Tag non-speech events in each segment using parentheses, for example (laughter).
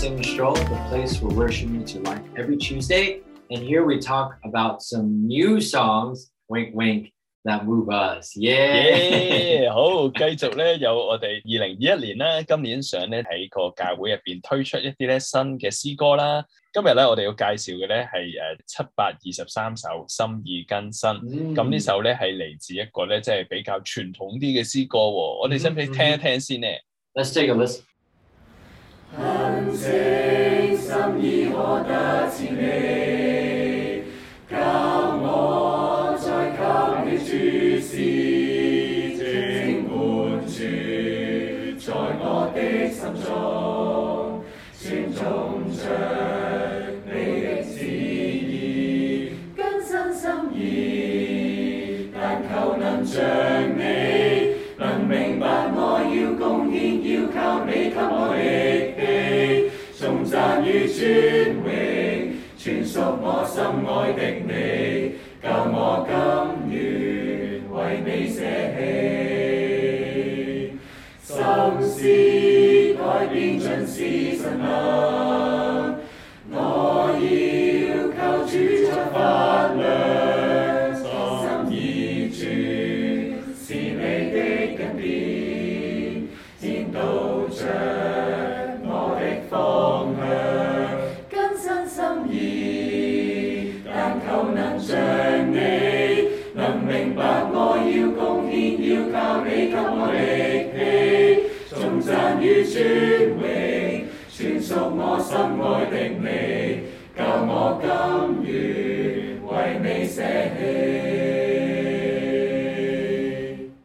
Sing Stroll, the place where worship meets your life every Tuesday. And here we talk about some new songs, wink wink, that move us. Yeah! 耶！好，继续咧有我哋二零二一年咧，今年想咧喺个教会入边推出一啲咧新嘅诗歌啦。今日咧我哋要介绍嘅咧系诶七百二十三首心意更新。咁呢、首咧系嚟自一个咧即系比较传统啲嘅诗歌喎。我哋使唔使听一听先咧？ Let's take a listen. 恒星心意可得前，你，教我再給你注视，正滿住在我的心中，尊重着全属我心爱的你，教我甘愿为你舍弃，心思改变尽是神能，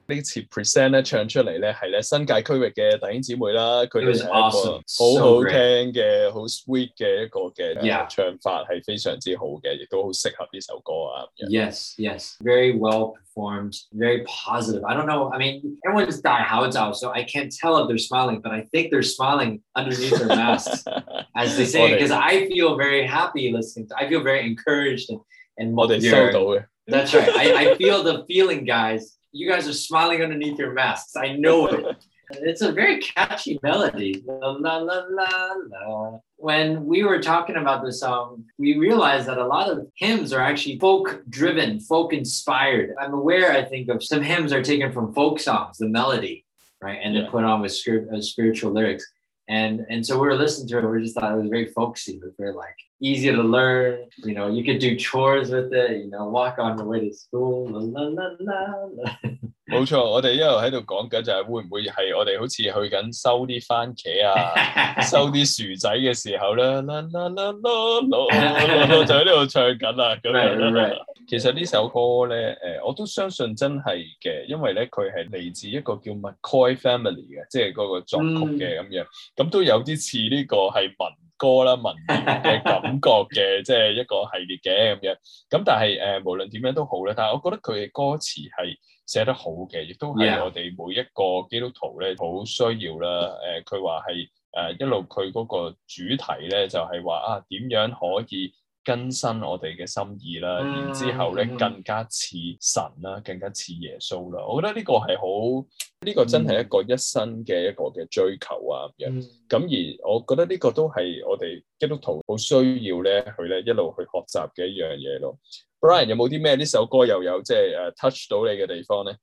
呢次 present 咧唱出嚟咧系咧新界区域嘅弟兄姊妹啦，佢 It 哋 was 系一 awesome. 个 So 好好 great. 听嘅、好 sweet 嘅一个嘅 Yeah. 唱法系非常之好嘅，亦都好适合呢首歌啊。 Yes, yes. Very well performed, very positive. I don't know. I mean, everyone's die out, so I can't tell if they're smiling, but I think they're smiling underneath their masks (laughs) as they say it because I feel very happy listening. To, I feel very encouraged and, and 我哋 you're- 收到嘅。 That's right. I, I feel the feeling, guys. You guys are smiling underneath your masks. I know it. (laughs) It's a very catchy melody. La, la, la, la, la. When we were talking about this song, we realized that a lot of hymns are actually folk driven, folk inspired. I'm aware, I think, of some hymns are taken from folk songs, the melody, right? And Yeah. then put on with script, uh, spiritual lyrics. And, and so we were listening to it. We just thought it was very folksy. Was very like easy to learn. You know, you could do chores with it. You know, walk on the way to school. La, la, la. (laughs) 冇錯，我哋一路喺度講緊就係會唔會係我哋好似去緊收啲番茄啊、收啲薯仔嘅時候咧，啦啦啦啦啦啦就喺呢度唱緊啦咁 Right, 樣 right, 啦。其實呢首歌咧，誒、我都相信真係嘅，因為咧佢係嚟自一個叫 McCoy Family 嘅，即係嗰個作曲嘅咁樣，咁都有啲似呢個係民 歌啦、民謠嘅感覺嘅，即係一個系列嘅咁樣。咁但係誒、無論點樣都好咧，但係我覺得佢嘅歌詞係寫得好嘅，亦都係 Yeah. 我哋每一個基督徒咧好需要啦。誒、佢話係誒一路佢嗰個主題咧就係話啊點樣可以 更新我哋嘅心意啦，嗯然之後咧嗯更加似神啦，更加似耶穌啦。我覺得呢個係好，呢、個真係一個一生嘅一個嘅追求啊咁樣。咁而我覺得呢個都係我哋基督徒好需要咧，去咧一路去學習嘅一樣嘢咯。Brian 有冇啲咩呢首歌又有即係誒 touch 到你嘅地方咧？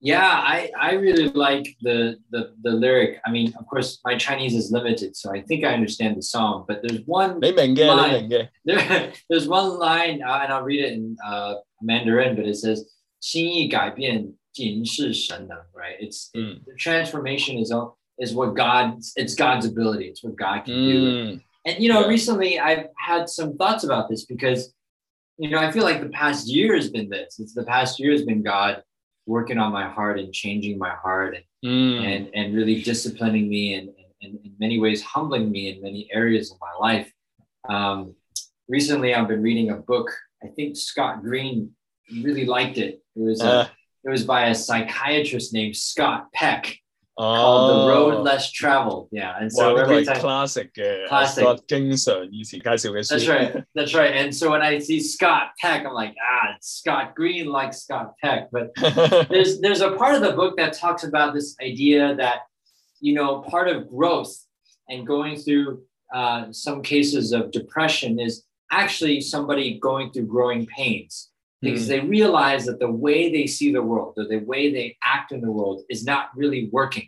Yeah, I, I really like the, the the lyric. I mean, of course, my Chinese is limited, so I think I understand the song. But there's one 你明嘅， Line. 你明嘅。 (laughs) there, there's one line, uh, and I'll read it in uh, Mandarin, but it says "心意改变尽是神能," right? It's it- Mm. the transformation is all- is what God it's God's ability. It's what God can do. 嗯 And you know, Yeah. recently I've had some thoughts about this because, you know, I feel like the past year has been this. It's the past year has been God working on my heart and changing my heart and 嗯 and and really disciplining me and, and, and in many ways humbling me in many areas of my life. Um, recently, I've been reading a book. I think Scott Green really liked it. It was a, 啊 it was by a psychiatrist named Scott Peck called The Road 哦， Less Traveled. Yeah, and 哇 so 呢个 every 系 time classic 嘅 Classic Scott 经常以前介绍嘅书。 That's right. That's right. And so when I see Scott Peck, I'm like, ah, it's Scott Green likes Scott Peck. But (laughs) there's there's a part of the book that talks about this idea that you know part of growth and going through uh, some cases of depression is actually somebody going through growing pains because they realize that the way they see the world or the way they act in the world is not really working.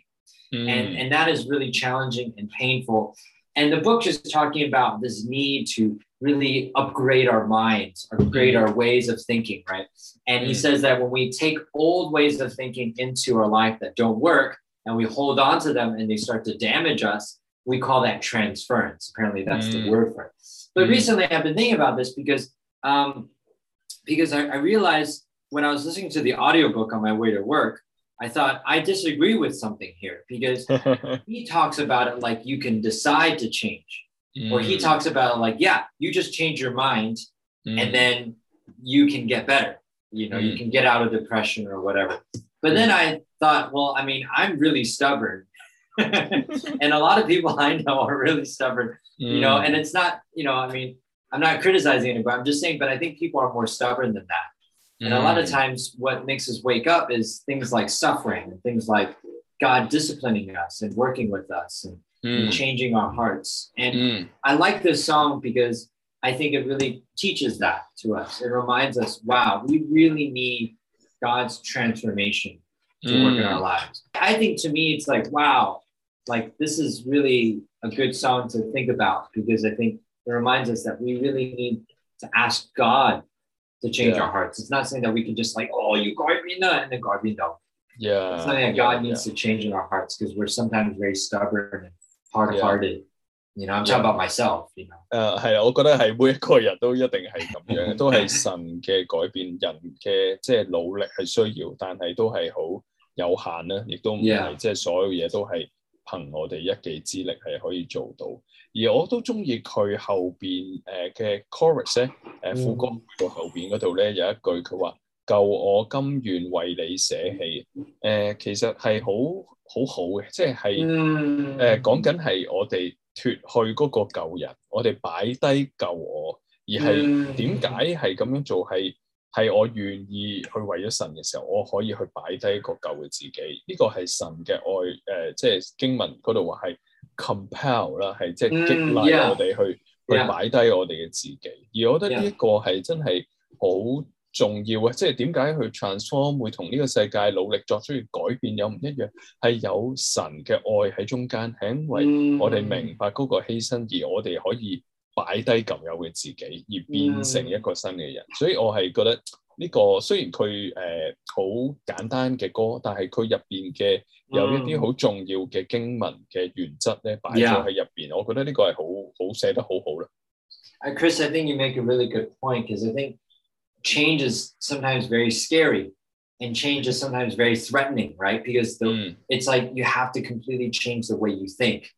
Mm. And, and that is really challenging and painful. And the book is talking about this need to really upgrade our minds, upgrade our ways of thinking, right? And he Mm. says that when we take old ways of thinking into our life that don't work and we hold on to them and they start to damage us, we call that transference. Apparently, that's the Mm. word for it. But Mm. recently, I've been thinking about this because um, because I, I realized when I was listening to the audiobook on my way to work, I thought I disagree with something here because (laughs) he talks about it like you can decide to change, or he Mm. talks about it like, yeah, you just change your mind Mm. and then you can get better. You know, you Mm. can get out of depression or whatever. But then I thought, well, I mean, I'm really stubborn. (laughs) and a lot of people I know are really stubborn, you know, Mm. and it's not, you know, I mean, I'm not criticizing anybody. I'm just saying, but I think people are more stubborn than that. And a lot of Mm. times, what makes us wake up is things like suffering and things like God disciplining us and working with us and, and Mm. changing our hearts. And Mm. I like this song because I think it really teaches that to us. It reminds us, wow, we really need God's transformation to work in our Mm. lives. I think to me, it's like, wow, like this is really a good song to think about because I think it reminds us that we really need to ask God to change Yeah. our hearts. It's not something that we can just like, oh, you got me now, and then God me down. Yeah. It's something that yeah, God needs to change in our hearts because we're sometimes very stubborn and hard-hearted. You know, I'm talking about myself. You know.诶系啊，我觉得系每一个人都一定系咁样，都系神嘅改变，人嘅即系努力系需要，但系都系好有限啦，亦都唔系 Yeah. 即系所有嘢都系 (laughs) 憑我哋一己之力係可以做到。而我都中意佢後邊誒嘅 chorus 咧，誒副歌個後邊嗰度咧有一句佢話：救我甘願為你捨棄。誒、其實係好好好嘅，即係係。嗯誒講緊係我哋脱去嗰個舊人，我哋擺低舊我，而係嗯點解係咁樣做？係 係我願意去為咗神嘅時候，我可以去擺低個舊嘅自己。呢、個係神嘅愛誒、即係經文嗰度話係 compel 啦，係即係激嗯勵 yeah，我哋去、 yeah 去擺低我哋嘅自己。而我覺得呢一個係真係好重要嘅，即係點解去 transform 會同呢個世界努力作出嘅改變有唔一樣？係有神嘅愛喺中間，係因為。嗯我哋明白嗰個犧牲，而我哋可以 擺低舊有嘅自己，而變成一個新嘅人。所以我係覺得呢、個雖然佢誒好簡單嘅歌，但係佢入邊嘅有一啲好重要嘅經文嘅原則咧擺咗喺入邊，我覺得呢個係好好寫得好好啦。 Uh, Chris, I think you make a really good point because I think change is sometimes very scary and change is sometimes very threatening, right? Because the, 嗯 it's like you have to completely change the way you think.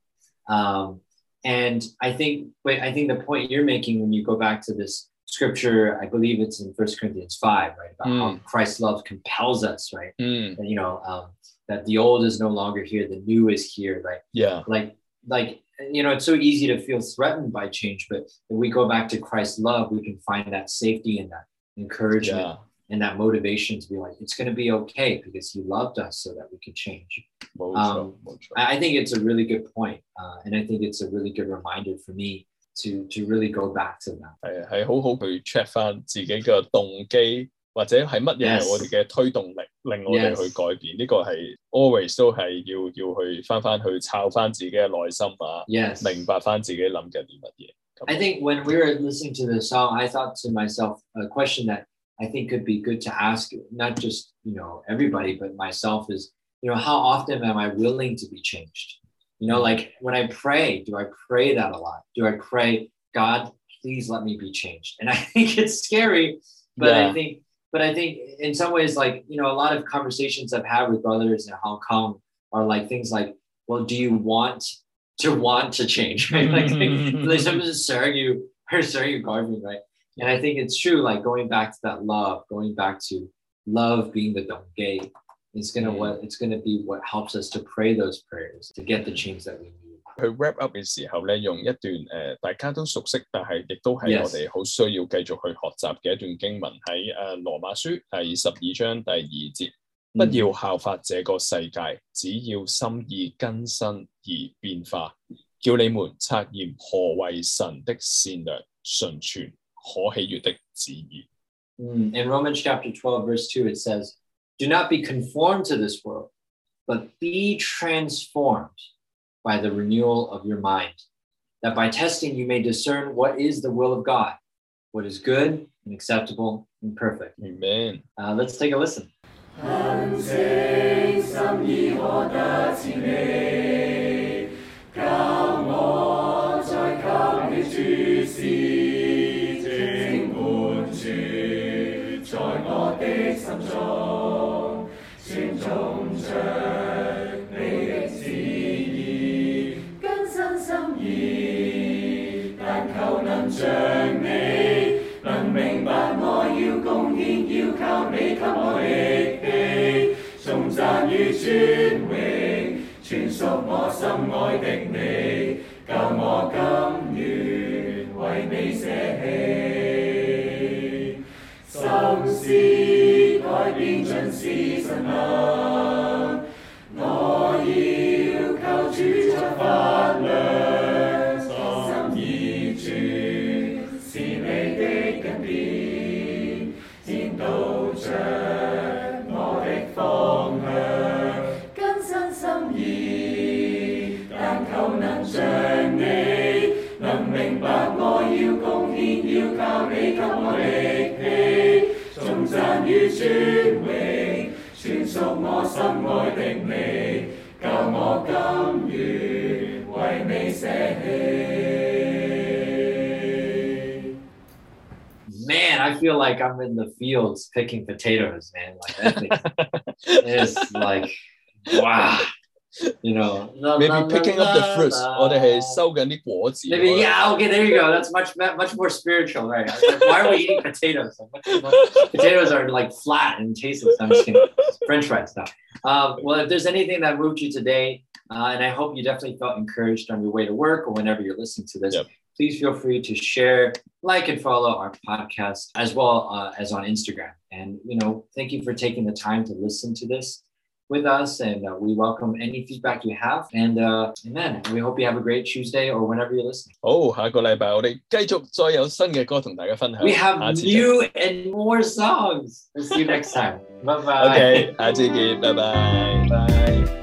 Um, and I think, but I think the point you're making when you go back to this scripture, I believe it's in First Corinthians 5, right? About how Mm. Christ's love compels us, right? 嗯 And, you know, um, that the old is no longer here, the new is here, right?，yeah，like like you know it's so easy to feel threatened by change but if we go back to christ's love we can find that safety and that encouragement yeah，and that motivation to be like it's going to be okay because he loved us so that we could change 冇错 Um, 冇错。 i, I think it's a really good point uh, and i think it's a really good reminder for me to to really go back to that 系啊系好好去 check 翻自己嘅动机，或者系乜嘢系 Yes. 我哋嘅推动力，令我哋 Yes. 去改变。呢、个系 always 都系要要去翻翻去抄翻自己嘅内心啊， yes 明白翻自己谂紧啲乜嘢。咁 I think when we were listening to the song, I thought to myself a question that I think it could be good to ask, not just you know everybody, but myself is, you know, how often am I willing to be changed? You know, like when I pray, do I pray that a lot? Do I pray, God, please let me be changed? And I (laughs) think it's scary, but Yeah. I think, but I think in some ways, like you know, a lot of conversations I've had with brothers in Hong Kong are like things like, well, do you want to want to change? Right? (laughs) Like, like (laughs) someone's just serving you or serving you garbage, right? And I think it's true, like going back to that love, going back to love being the donkey, it's gonna Mm. what it's gonna be what helps us to pray those prayers to get the change that we need. 去 wrap up 嘅时候咧，用一段诶、呃大家都熟悉，但系亦都系 Yes. 我哋好需要继续去学习嘅一段经文喺诶、呃、罗马书第十二章第二节。不要效法这个世界，只要心意更新而变化， 叫你们察验何为神的善良、纯全、 可喜悦的旨意。 Mm, In Romans chapter 12, verse 2, it says, Do not be conformed to this world, but be transformed by the renewal of your mind, that by testing you may discern what is the will of God, what is good and acceptable and perfect. Amen。 Uh, let's take a listen. 你的旨意更新心意但求能像你能明白我要贡献要靠你给我力气重赞与尊荣全属我心爱的你 心爱的你，教我甘愿为你舍弃。 Man, I feel like I'm in the fields picking potatoes, man. Like, that thing is (laughs) like, wow. You know, la, Maybe la, la, picking up the la, fruits， la. 我哋系收紧啲果子。 Maybe yeah. Okay, there you go. That's much much more spiritual, right? I was like, why are we eating potatoes? Like, what- what- potatoes are like flat and tasteless. I'm just kidding. French fries now. Um, well, if there's anything that moved you today, uh, and I hope you definitely felt encouraged on your way to work or whenever you're listening to this, Yep. please feel free to share, like, and follow our podcast as well uh, as on Instagram. And you know, thank you for taking the time to listen to this with us, and uh, we welcome any feedback you have. And uh, amen. We hope you have a great Tuesday or whenever you're listening. 好，下个礼拜我哋继续再有新嘅歌同大家分享。 We 下 have 次见 new and more songs. Let's see you next time. Bye bye. OK，下次见，拜拜。拜。